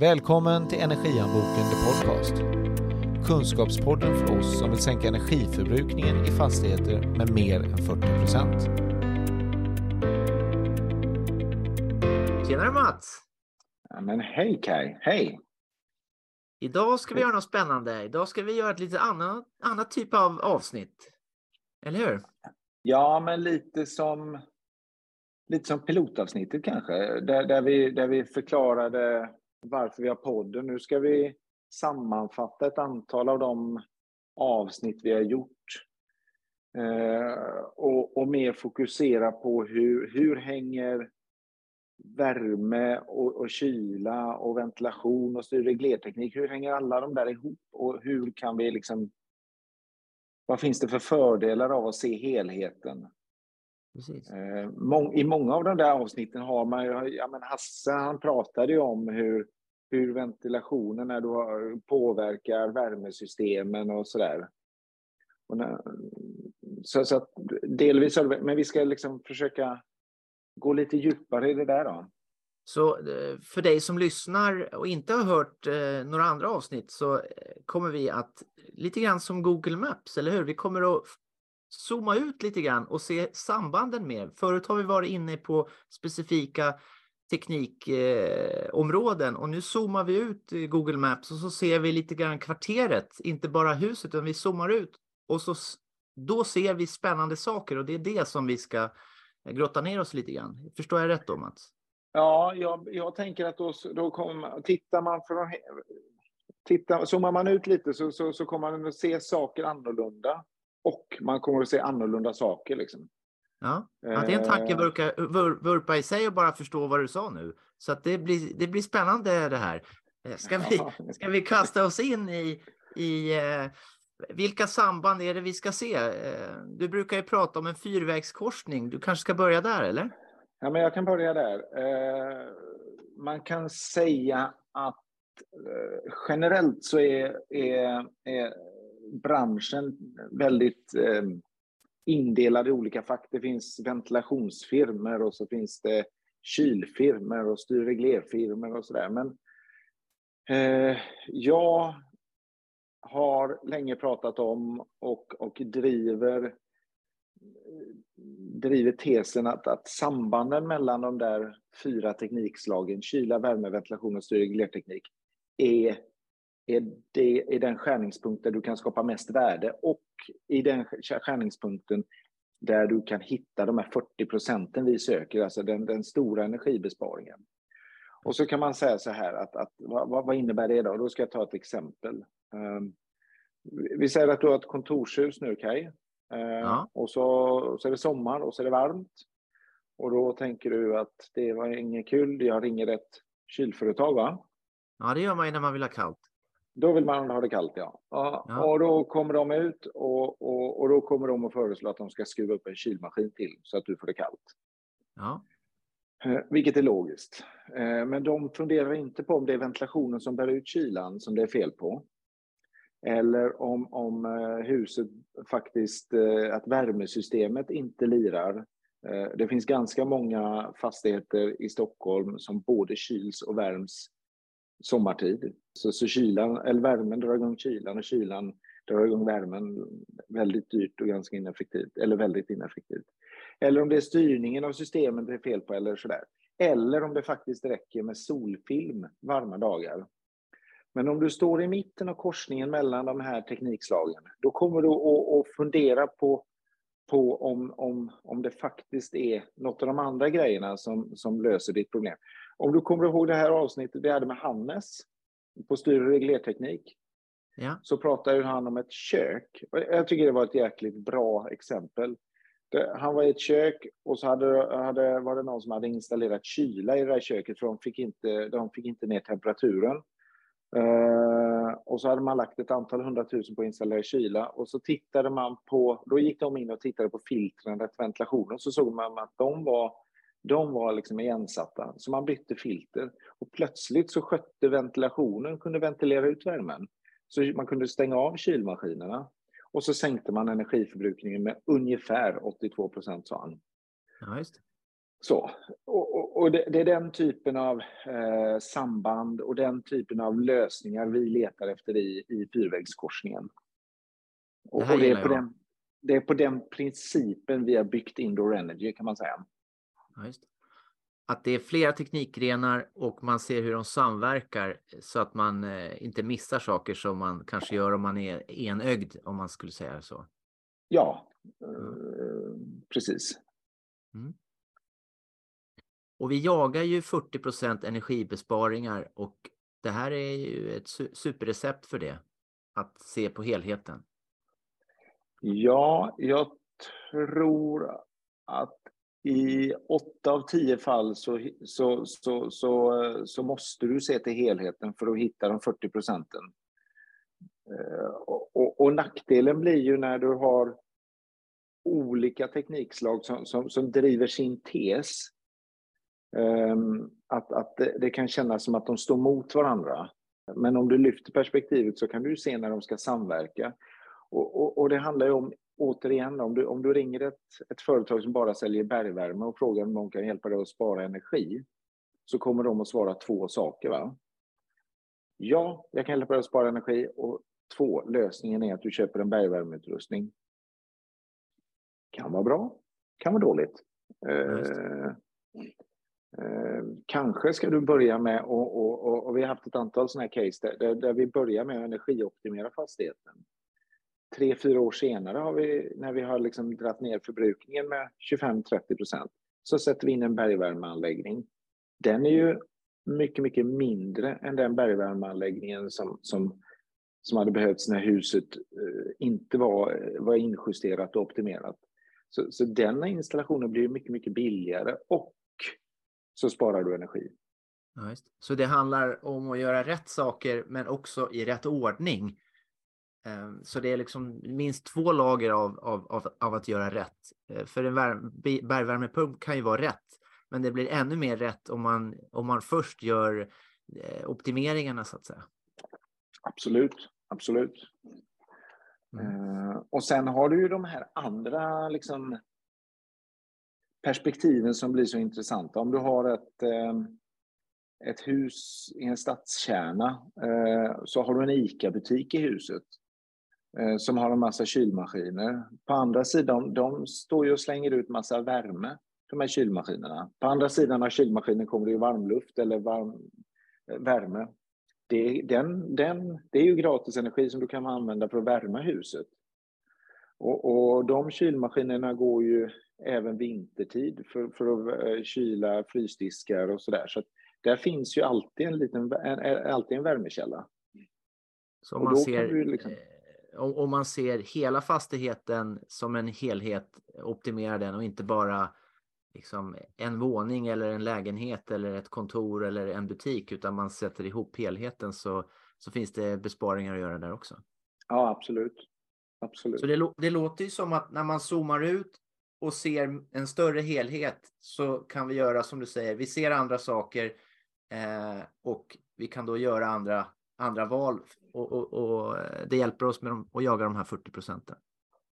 Välkommen till Energianboken The Podcast. Kunskapspodden för oss som vill sänka energiförbrukningen i fastigheter med mer än 40 procent. Tjenare Mats! Ja, men hej Kai, hej! Idag ska vi göra något spännande. Idag ska vi göra ett lite annat, annat typ av avsnitt. Eller hur? Ja, men lite som, lite som pilotavsnittet kanske, där, där, vi, där vi förklarade varför vi har podden. Nu ska vi sammanfatta ett antal av de avsnitt vi har gjort eh, och, och mer fokusera på hur, hur hänger värme och, och kyla och ventilation och reglerteknik, hur hänger alla de där ihop och hur kan vi liksom vad finns det för fördelar av att se helheten? Eh, I många av de där avsnitten har man ju, ja men Hasse han pratade ju om hur, hur ventilationen du har, påverkar värmesystemen och sådär. Så, så att delvis, men vi ska liksom försöka gå lite djupare i det där då. Så eh, för dig som lyssnar och inte har hört eh, några andra avsnitt så kommer vi att lite grann som Google Maps, eller hur? Vi kommer att zooma ut lite grann och se sambanden mer. Förut har vi varit inne på specifika teknikområden och nu zoomar vi ut Google Maps och så ser vi lite grann kvarteret, inte bara huset, utan vi zoomar ut och så då ser vi spännande saker och det är det som vi ska eh, grotta ner oss lite grann. Förstår jag rätt då Mats? Ja, jag, jag tänker att då, då kommer, tittar man från, tittar, zoomar man ut lite så, så, så kommer man att se saker annorlunda och man kommer att se annorlunda saker. Liksom. Ja, ja det är en tankevurpa i sig att bara förstå vad du sa nu. Så att det, blir, det blir spännande det här. Eh, ska vi, ska vi kasta oss in i, i eh, vilka samband är det vi ska se? Eh, du brukar ju prata om en fyrvägskorsning. Du kanske ska börja där, eller? Ja, men jag kan börja där. Eh, man kan säga att eh, generellt så är, är, är branschen väldigt eh, indelad i olika fack. Det finns ventilationsfirmor och så finns det kylfirmor och styr och sådär. Men eh, jag har länge pratat om och, och driver driver tesen att, att sambanden mellan de där fyra teknikslagen, kyla, värme, ventilation och styrreglerteknik, är, är, det, är den skärningspunkt där du kan skapa mest värde och i den skärningspunkten där du kan hitta de här 40 procenten vi söker, alltså den, den stora energibesparingen. Och så kan man säga så här, att, att vad, vad, innebär det då? Då ska jag ta ett exempel. Um, vi säger att du har ett kontorshus nu, Kaj, Eh, ja. Och så, så är det sommar och så är det varmt. Och då tänker du att det var inget kul, jag ringer ett kylföretag va? Ja, det gör man ju när man vill ha kallt. Då vill man ha det kallt, ja. ja. Och då kommer de ut och, och, och då kommer de att föreslå att de ska skruva upp en kylmaskin till så att du får det kallt. Ja. Eh, vilket är logiskt. Eh, men de funderar inte på om det är ventilationen som bär ut kylan som det är fel på. Eller om, om eh, huset faktiskt, att värmesystemet inte lirar. Det finns ganska många fastigheter i Stockholm som både kyls och värms sommartid. Så, så kylan, eller värmen drar igång kylan och kylan drar igång värmen. Väldigt dyrt och ganska ineffektivt, eller väldigt ineffektivt. Eller om det är styrningen av systemet det är fel på eller sådär. Eller om det faktiskt räcker med solfilm varma dagar. Men om du står i mitten av korsningen mellan de här teknikslagen, då kommer du att, fundera på, på om, om, om det faktiskt är något av de andra grejerna som, som löser ditt problem. Om du kommer ihåg det här avsnittet vi hade med Hannes på styr och reglerteknik, ja. så pratade han om ett kök. Jag tycker det var ett jäkligt bra exempel. Han var i ett kök och så hade, hade, var det någon som hade installerat kyla i det här köket för de fick inte, de fick inte ner temperaturen. Uh, och så hade man lagt ett antal hundratusen på att installera kyla och så tittade man på, då gick de in och tittade på filtren, ventilationen, så såg man att de var, de var liksom igensatta. Så man bytte filter och plötsligt så skötte ventilationen, kunde ventilera ut värmen. Så man kunde stänga av kylmaskinerna och så sänkte man energiförbrukningen med ungefär 82 procent, sa han. Ja, Så, och, och, och det, det, är den typen av eh, samband och den typen av lösningar vi letar efter i, i fyrvägskorsningen. Och, det, och det, är på den, det är på den principen vi har byggt Indoor Energy kan man säga. Ja, att det är flera teknikgrenar och man ser hur de samverkar så att man eh, inte missar saker som man kanske gör om man är enögd, om man skulle säga så. Ja, eh, precis. Mm. Och vi jagar ju 40% energibesparingar och det här är ju ett superrecept för det, att se på helheten. Ja, jag tror att i åtta av tio fall så, så, så, så, så måste du se till helheten för att hitta de 40 procenten. Eh, och, och, och, nackdelen blir ju när du har olika teknikslag som, som, som driver sin tes. Ehm, att, att det, det, kan kännas som att de står mot varandra. Men om du lyfter perspektivet så kan du se när de ska samverka. Och, och, och det handlar ju om återigen, om du, om du ringer ett, ett företag som bara säljer bergvärme och frågar om de kan hjälpa dig att spara energi, så kommer de att svara två saker. Va? Ja, jag kan hjälpa dig att spara energi. Och två, lösningen är att du köper en bergvärmeutrustning. Kan vara bra, kan vara dåligt. Eh, eh, kanske ska du börja med, och, och, och, och vi har haft ett antal sådana här case där, där, vi börjar med att energioptimera fastigheten tre, fyra år senare, har vi, när vi har liksom dragit ner förbrukningen med 25-30 procent, så sätter vi in en bergvärmeanläggning. Den är ju mycket, mycket mindre än den bergvärmeanläggningen som, som, som hade behövts när huset eh, inte var, var injusterat och optimerat. Så, så den installationen blir mycket, mycket billigare och så sparar du energi. Ja, så det handlar om att göra rätt saker men också i rätt ordning. Ehm, så det är liksom minst två lager av, av, av, av att göra rätt. Eh, för en bergvärmepump kan ju vara rätt, men det blir ännu mer rätt om man, om man först gör eh, optimeringarna så att säga. Absolut, absolut. Mm. Uh, och sen har du ju de här andra liksom, perspektiven som blir så intressanta. Om du har ett, ett hus i en stadskärna uh, så har du en ICA-butik i huset. Eh, som har en massa kylmaskiner. På andra sidan, de står ju och slänger ut massa värme, de här kylmaskinerna. På andra sidan av kylmaskinen kommer det ju varmluft eller varm, eh, värme. Det, den, den, det är ju gratis energi som du kan använda för att värma huset. Och, och de kylmaskinerna går ju även vintertid för, för att eh, kyla frysdiskar och sådär. Så, där finns ju alltid en, liten, alltid en värmekälla. Så om man ser liksom om, man ser hela fastigheten som en helhet, optimera den och inte bara liksom en våning eller en lägenhet eller ett kontor eller en butik utan man sätter ihop helheten så, så finns det besparingar att göra där också. Ja, absolut. absolut. Så det, det låter ju som att när man zoomar ut och ser en större helhet så kan vi göra som du säger, vi ser andra saker eh, och vi kan då göra andra andra val och, och, och det hjälper oss med att jaga de här 40 procenten.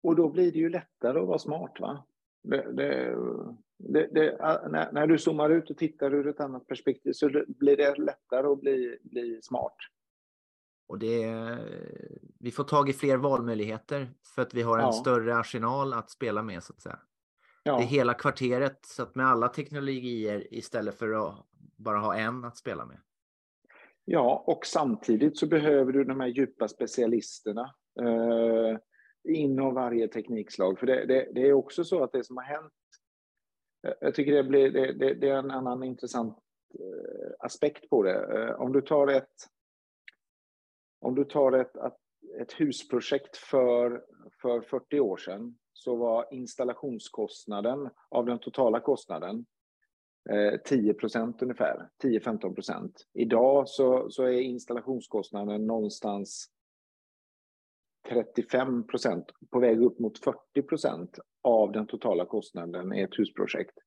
Och då blir det ju lättare att vara smart va? Det, det, det, när, när, du zoomar ut och tittar ur ett annat perspektiv så blir det lättare att bli, bli smart. Och det, vi får tag i fler valmöjligheter för att vi har en ja. större arsenal att spela med så att säga. Ja. Det är hela kvarteret så att med alla teknologier istället för att bara ha en att spela med. Ja, och samtidigt så behöver du de här djupa specialisterna eh, inom varje teknikslag. För det, det, det, är också så att det som har hänt, eh, jag tycker det, blir, det, det är en annan intressant eh, aspekt på det. Eh, om du tar ett, om du tar ett, ett husprojekt för, för 40 år sedan så var installationskostnaden av den totala kostnaden Eh, 10 procent ungefär, 10-15 procent. Idag så, så är installationskostnaden någonstans 35 procent, på väg upp mot 40 procent av den totala kostnaden i ett husprojekt.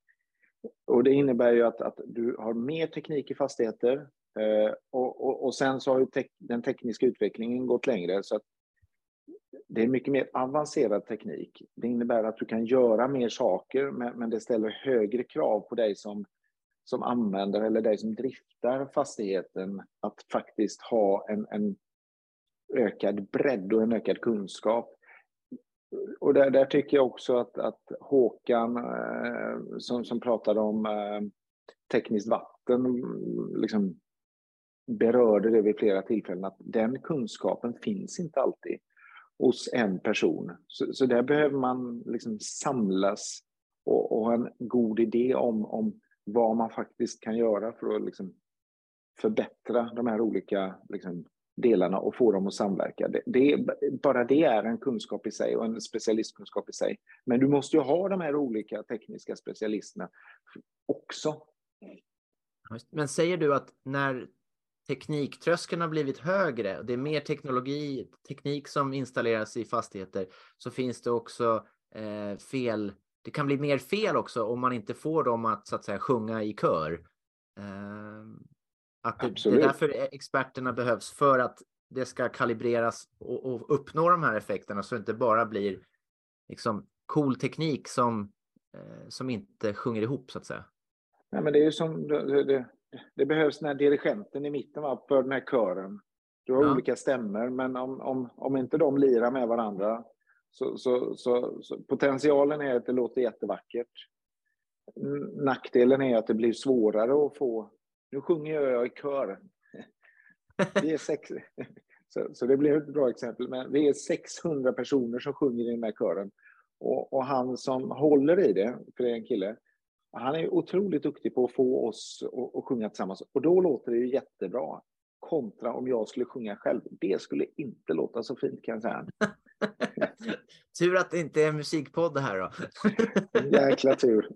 Och det innebär ju att, att du har mer teknik i fastigheter eh, och, och, och, sen så har ju te den tekniska utvecklingen gått längre så att det är mycket mer avancerad teknik. Det innebär att du kan göra mer saker, men, men det ställer högre krav på dig som, som användare eller dig som driftar fastigheten att faktiskt ha en, en ökad bredd och en ökad kunskap. Och där, där tycker jag också att, att Håkan, eh, som, som pratade om eh, tekniskt vatten, liksom berörde det vid flera tillfällen, att den kunskapen finns inte alltid hos en person. Så, så där behöver man liksom samlas och, och ha en god idé om, om vad man faktiskt kan göra för att liksom förbättra de här olika liksom, delarna och få dem att samverka. Det, det, bara det är en kunskap i sig och en specialistkunskap i sig. Men du måste ju ha de här olika tekniska specialisterna också. Men säger du att när tekniktröskeln har blivit högre, det är mer teknologi, teknik som installeras i fastigheter, så finns det också eh, fel. Det kan bli mer fel också om man inte får dem att så att säga sjunga i kör. Eh, att det, det, är därför experterna behövs för att det ska kalibreras och, och uppnå de här effekterna så det inte bara blir liksom cool teknik som, eh, som inte sjunger ihop så att säga. Nej, men det är ju som det, det, det behövs den här dirigenten i mitten va, för den här kören. Du har ja. olika stämmer, men om, om, om inte de lirar med varandra så, så, så, så, potentialen är att det låter jättevackert. Nackdelen är att det blir svårare att få... Nu sjunger jag i kör. Vi är sex, så, så det blir ett bra exempel. Men vi är 600 personer som sjunger i den här kören. Och, och han som håller i det, för det är en kille, han är otroligt duktig på att få oss att, sjunga tillsammans och då låter det ju jättebra. Kontra om jag skulle sjunga själv. Det skulle inte låta så fint kan jag säga. tur att det inte är musikpodd det här då. Jäkla tur.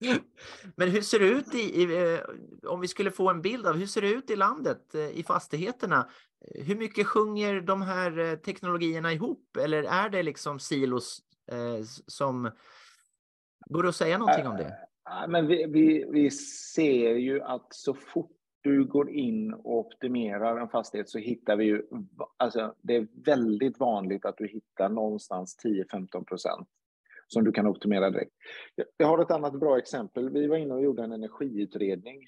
Men hur ser det ut i, i, eh, om vi skulle få en bild av hur ser det ut i landet eh, i fastigheterna? Hur mycket sjunger de här eh, teknologierna ihop eller är det liksom silos eh, som Går det att säga någonting om det? Eh, eh, men vi, vi, vi ser ju att så fort du går in och optimerar en fastighet så hittar vi ju, alltså det är väldigt vanligt att du hittar någonstans 10-15 procent som du kan optimera direkt. Jag har ett annat bra exempel. Vi var inne och gjorde en energiutredning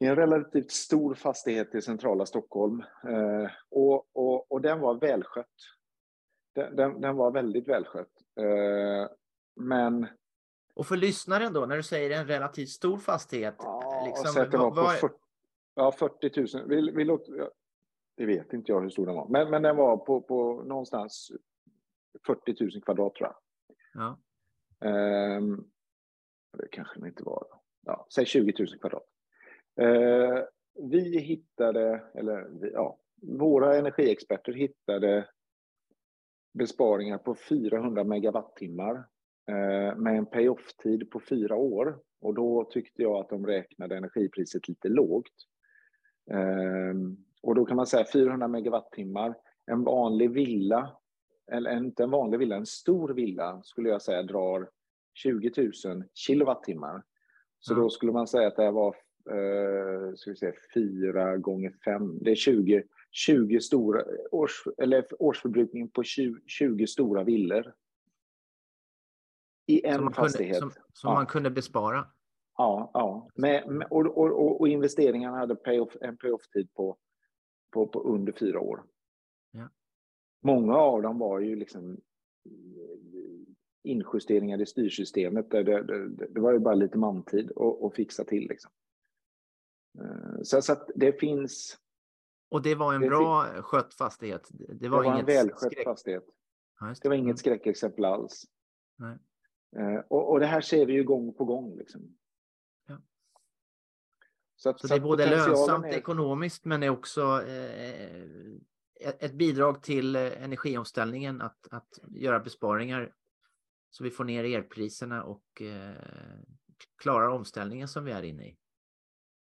i en relativt stor fastighet i centrala Stockholm eh, och, och, och den var välskött. Den, den, den var väldigt välskött. Eh, men... Och för lyssnaren då, när du säger en relativt stor fastighet? Ja, liksom, det var på vad... 40, ja, 40 000. Vi, vi låter, det vet inte jag hur stor den var, men, men den var på, på någonstans 40 000 kvadrat tror jag. Ja. Um, det kanske den inte var. Ja, säg 20 000 kvadrat. Uh, vi hittade, eller ja, våra energiexperter hittade besparingar på 400 megawattimmar med en payoff-tid på fyra år. Och då tyckte jag att de räknade energipriset lite lågt. Ehm, och då kan man säga 400 megawattimmar. En vanlig villa, eller inte en vanlig villa, en stor villa skulle jag säga drar 20 000 kilowattimmar. Så mm. då skulle man säga att det här var eh, ska vi säga, 4 gånger 5. Det är 20, 20 stora, års, eller årsförbrukning på 20, 20 stora villor i en som fastighet. Kunde, som, som ja. man kunde bespara? Ja, ja. Med, med och, och, och, investeringarna hade payoff, en payoff-tid på, på, på, under fyra år. Ja. Många av dem var ju liksom injusteringar i styrsystemet. Där det, det, det var ju bara lite mantid att fixa till. Liksom. Eh, så, så att det finns... Och det var en det bra skött fastighet? Det var, det var en välskött skräck... fastighet. Ja, det var inget skräckexempel alls. Nej. Eh, och, och, det här ser vi ju gång på gång. Liksom. Ja. Så, att, så, det är både lönsamt är... ekonomiskt men är också eh, ett bidrag till eh, energiomställningen att, att göra besparingar så vi får ner elpriserna och eh, klarar omställningen som vi är inne i.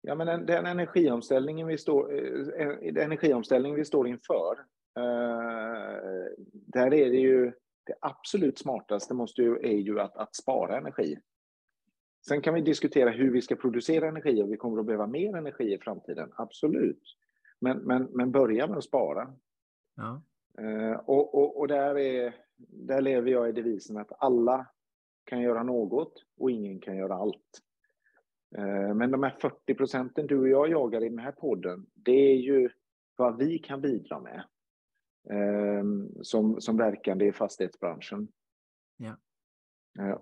Ja, men den, energiomställningen vi står, eh, den energiomställning vi står inför, eh, där är det ju det absolut smartaste måste ju, är ju att, att spara energi. Sen kan vi diskutera hur vi ska producera energi och vi kommer att behöva mer energi i framtiden, absolut. Men, men, men börja med att spara. Ja. Eh, och, och, och där, är, där lever jag i devisen att alla kan göra något och ingen kan göra allt. Eh, men de här 40 procenten du och jag jagar i den här podden, det är ju vad vi kan bidra med som, som verkande i fastighetsbranschen. Ja.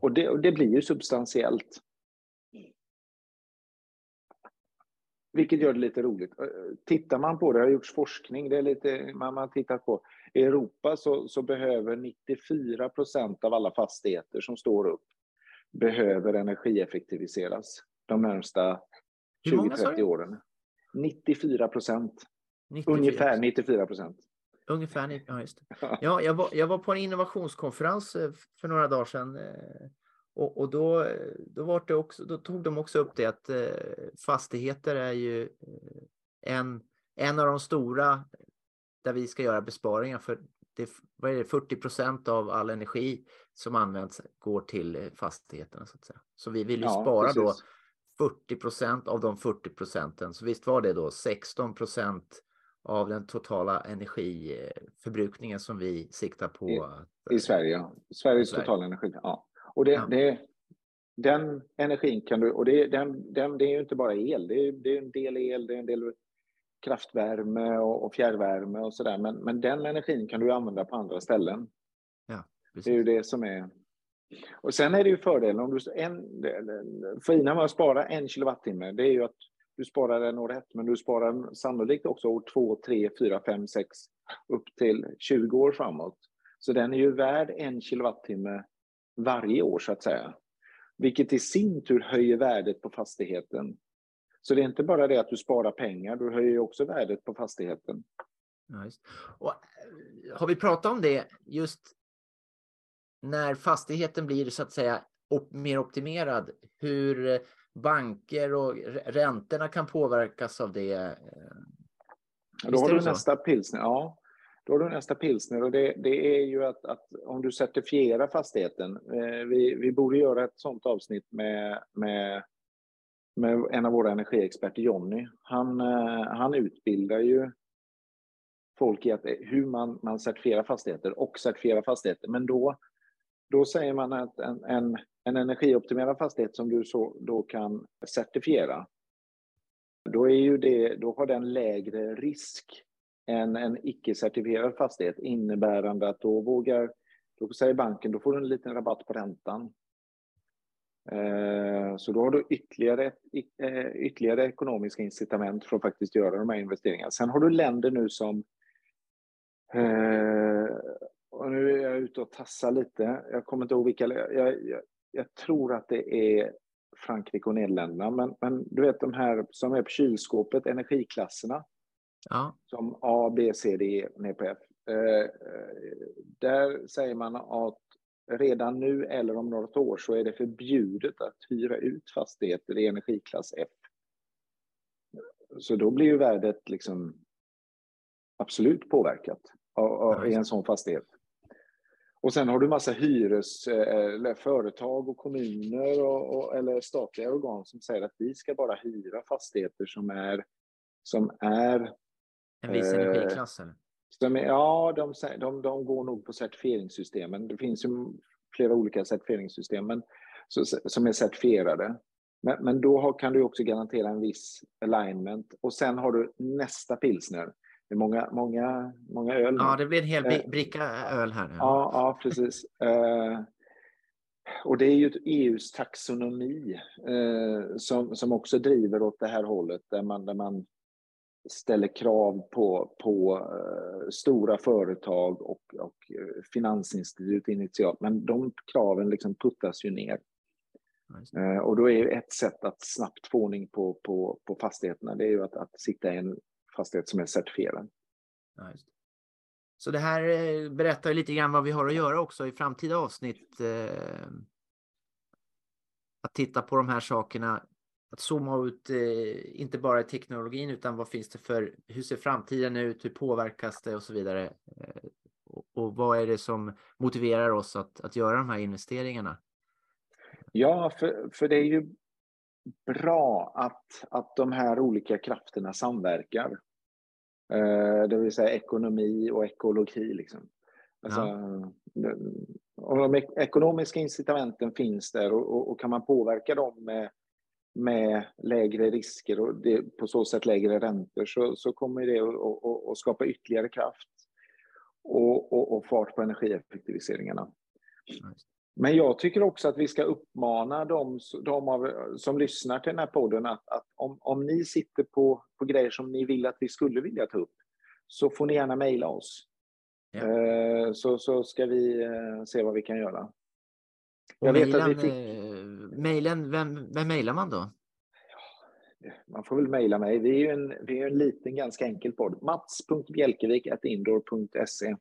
Och det, och det blir ju substantiellt. Vilket gör det lite roligt. Tittar man på det, det har gjorts forskning, det är lite, man har tittat på, i Europa så, så behöver 94 procent av alla fastigheter som står upp behöver energieffektiviseras de närmsta 20-30 åren. 94 procent. Ungefär 94 procent. Ungefär, ja just det. Ja, jag, var, jag var på en innovationskonferens eh, för några dagar sedan eh, och, och då, då, var det också, då tog de också upp det att eh, fastigheter är ju en, en av de stora där vi ska göra besparingar för det, vad är det, 40 procent av all energi som används går till fastigheterna. Så, att säga. så vi vill ju ja, spara precis. då 40 procent av de 40 procenten. Så visst var det då 16 procent av den totala energiförbrukningen som vi siktar på. I, att, i Sverige, ja. Sveriges Sverige. totala energi. Ja. Och det, ja. det, den energin kan du, och det, den, den, det är ju inte bara el, det är, det är en del el, det är en del kraftvärme och, och fjärrvärme och sådär. Men, men den energin kan du använda på andra ställen. Ja, precis. Det är ju det som är... Och sen är det ju fördelen om du... En, fina med att spara en kilowattimme, det är ju att du sparar en år ett, men du sparar sannolikt också år två, tre, fyra, fem, sex, upp till 20 år framåt. Så den är ju värd en kilowattimme varje år så att säga. Vilket i sin tur höjer värdet på fastigheten så det är inte bara det att du sparar pengar, du höjer också värdet på fastigheten. Ja, och, eh, har vi pratat om det just när fastigheten blir så att säga op mer optimerad, hur eh, banker och räntorna kan påverkas av det? Eh, då har du nästa pilsner. Ja, då har du nästa pilsner och det, det är ju att, att, om du certifierar fastigheten. Eh, vi, vi borde göra ett sådant avsnitt med, med med en av våra energiexperter, Jonny. Han, eh, han utbildar ju folk i att, hur man, man certifierar fastigheter och certifierar fastigheter. Men då, då säger man att en, en, en energioptimerad fastighet som du så, då kan certifiera, då, är ju det, då har den lägre risk än en icke-certifierad fastighet innebärande att då vågar, då säger banken, då får du en liten rabatt på räntan. Eh, så då har du ytterligare, eh, ytterligare ekonomiska incitament för att faktiskt göra de här investeringarna. Sen har du länder nu som eh, och nu är jag ute och tassar lite. Jag kommer inte ihåg vilka. Jag, jag, jag tror att det är Frankrike och Nederländerna. Men, men du vet de här som är på kylskåpet, energiklasserna. Ja. Som A, B, C, D, ner på F. Eh, där säger man att redan nu eller om något år så är det förbjudet att hyra ut fastigheter i energiklass F. Så då blir ju värdet liksom absolut påverkat av, av, i en sån fastighet. Och sen har du massa hyres, eller företag och kommuner och, och, eller statliga organ som säger att vi ska bara hyra fastigheter som är som är en viss eh, energiklass? Är, ja, de, de, de går nog på certifieringssystemen. Det finns ju flera olika certifieringssystem men, så, som är certifierade. Men, men då har, kan du också garantera en viss alignment. Och sen har du nästa pilsner. Det är många, många, många öl. Ja, det blir en hel eh, bricka öl här. Ja, ja precis. Uh, och det är ju EUs taxonomi uh, som, som också driver åt det här hållet där man, där man ställer krav på, på stora företag och, och finansinstitut initialt, men de kraven liksom puttas ju ner. Och då är ett sätt att snabbt få ordning på, på, på fastigheterna, det är ju att, att sitta i en fastighet som är certifierad. Ja, Så det här berättar lite grann vad vi har att göra också i framtida avsnitt. Att titta på de här sakerna att zooma ut, eh, inte bara teknologin, utan vad finns det för, hur ser framtiden ut, hur påverkas det och så vidare. Eh, och, och, vad är det som motiverar oss att, att göra de här investeringarna? Ja, för, för det är ju bra att, att de här olika krafterna samverkar. Eh, det vill säga ekonomi och ekologi. Liksom. Alltså, ja. och de ekonomiska incitamenten finns där och, och, och, kan man påverka dem med, med lägre risker och det, på så sätt lägre räntor så, så kommer det att skapa ytterligare kraft och, och, fart på energieffektiviseringarna. Men jag tycker också att vi ska uppmana de, de av, som lyssnar till den här podden att, att om, om ni sitter på, på grejer som ni vill att vi skulle vilja ta upp så får ni gärna mejla oss. Ja. Eh, så, så ska vi eh, se vad vi kan göra. Jag vet mailen, att vi fick... Eh, mailen, vem, vem mejlar man då? man får väl mejla mig. Vi är ju en, vi är en liten, ganska enkel podd. mats.bjelkevik.indoor.se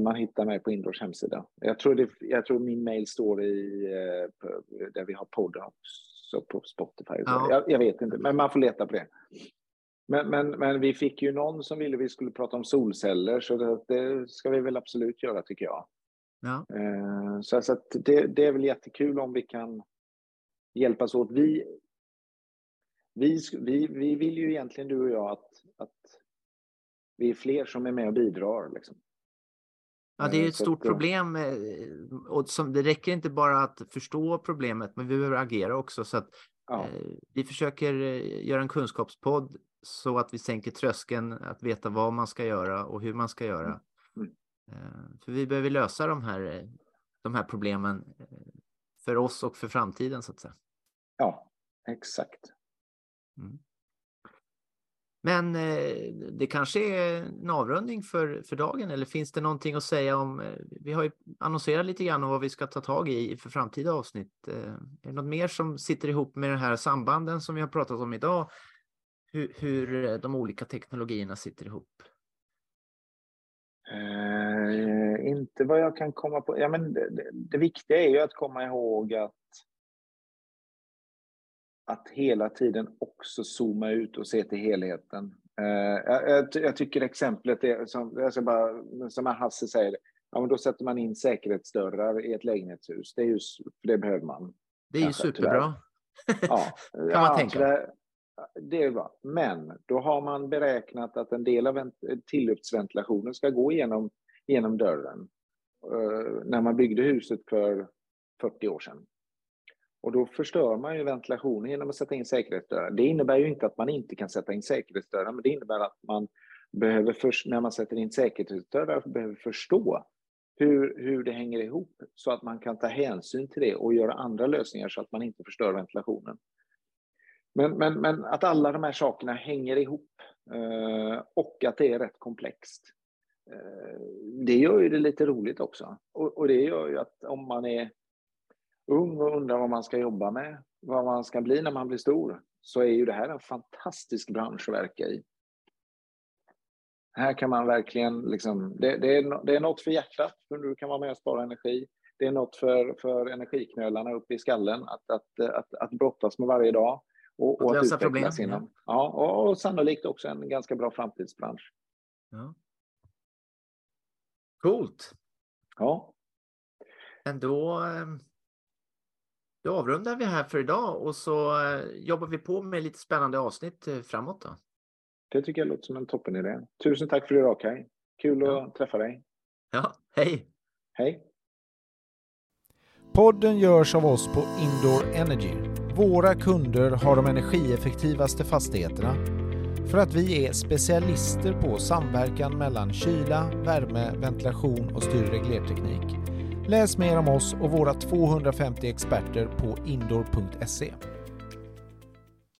man hittar mig på Indors hemsida. Jag tror, det, jag tror min mail står i eh, där vi har podden också på Spotify. Ja. Jag, jag, vet inte, men man får leta på det. Men, men, men vi fick ju någon som ville vi skulle prata om solceller, så det, det ska vi väl absolut göra tycker jag. Ja. Eh, så, så det, det, är väl jättekul om vi kan hjälpas åt. Vi, vi, vi, vi vill ju egentligen, du och jag, att, att vi är fler som är med och bidrar. Liksom. Ja, det är eh, ett stort problem eh, och som, det räcker inte bara att förstå problemet, men vi behöver agera också. Så att, ja. eh, vi försöker eh, göra en kunskapspodd så att vi sänker tröskeln att veta vad man ska göra och hur man ska göra. Mm. Eh, för vi behöver lösa de här, de här problemen för oss och för framtiden så att säga. Ja, exakt. Mm. Men eh, det kanske är en avrundning för, för dagen eller finns det någonting att säga om? Eh, vi har ju annonserat lite grann om vad vi ska ta tag i för framtida avsnitt. Eh, är det något mer som sitter ihop med de här sambanden som vi har pratat om idag? Hur, hur de olika teknologierna sitter ihop? Eh, inte vad jag kan komma på. Ja, men det, det, det viktiga är ju att komma ihåg att att hela tiden också zooma ut och se till helheten. Uh, jag, jag, tycker exemplet är som, jag ska bara, som Hasse säger, ja, men då sätter man in säkerhetsdörrar i ett lägenhetshus. Det, är ju, det behöver man. Det är ju superbra. Ja, kan ja, man tänka. Det, det är bra. Men då har man beräknat att en del av tilluftsventilationen ska gå igenom, genom dörren. Uh, när man byggde huset för 40 år sedan. Och då förstör man ju ventilationen genom att sätta in säkerhetsdörrar. Det innebär ju inte att man inte kan sätta in säkerhetsdörrar, men det innebär att man behöver först, när man sätter in säkerhetsdörrar, behöver förstå hur, hur det hänger ihop så att man kan ta hänsyn till det och göra andra lösningar så att man inte förstör ventilationen. Men, men, men att alla de här sakerna hänger ihop eh, och att det är rätt komplext. Eh, det gör ju det lite roligt också. Och, och det gör ju att om man är ung och undrar vad man ska jobba med, vad man ska bli när man blir stor, så är ju det här en fantastisk bransch att verka i. Här kan man verkligen, liksom, det, det, är, det är något för hjärtat, för du kan vara med och spara energi. Det är något för, för energiknölarna uppe i skallen att, att, att, att brottas med varje dag. Och, och att, lösa problem. Inom, ja, och, och sannolikt också en ganska bra framtidsbransch. Ja. Coolt. Ja. Men då ehm, då avrundar vi här för idag och så eh, jobbar vi på med lite spännande avsnitt eh, framåt. Då. Det tycker jag låter som en toppenidé. Tusen tack för idag Kaj. Kul ja. att träffa dig. Ja, hej. Hej. Podden görs av oss på Indoor Energy. Våra kunder har de energieffektivaste fastigheterna för att vi är specialister på samverkan mellan kyla, värme, ventilation och styrreglerteknik. Läs mer om oss och våra 250 experter på indoor.se.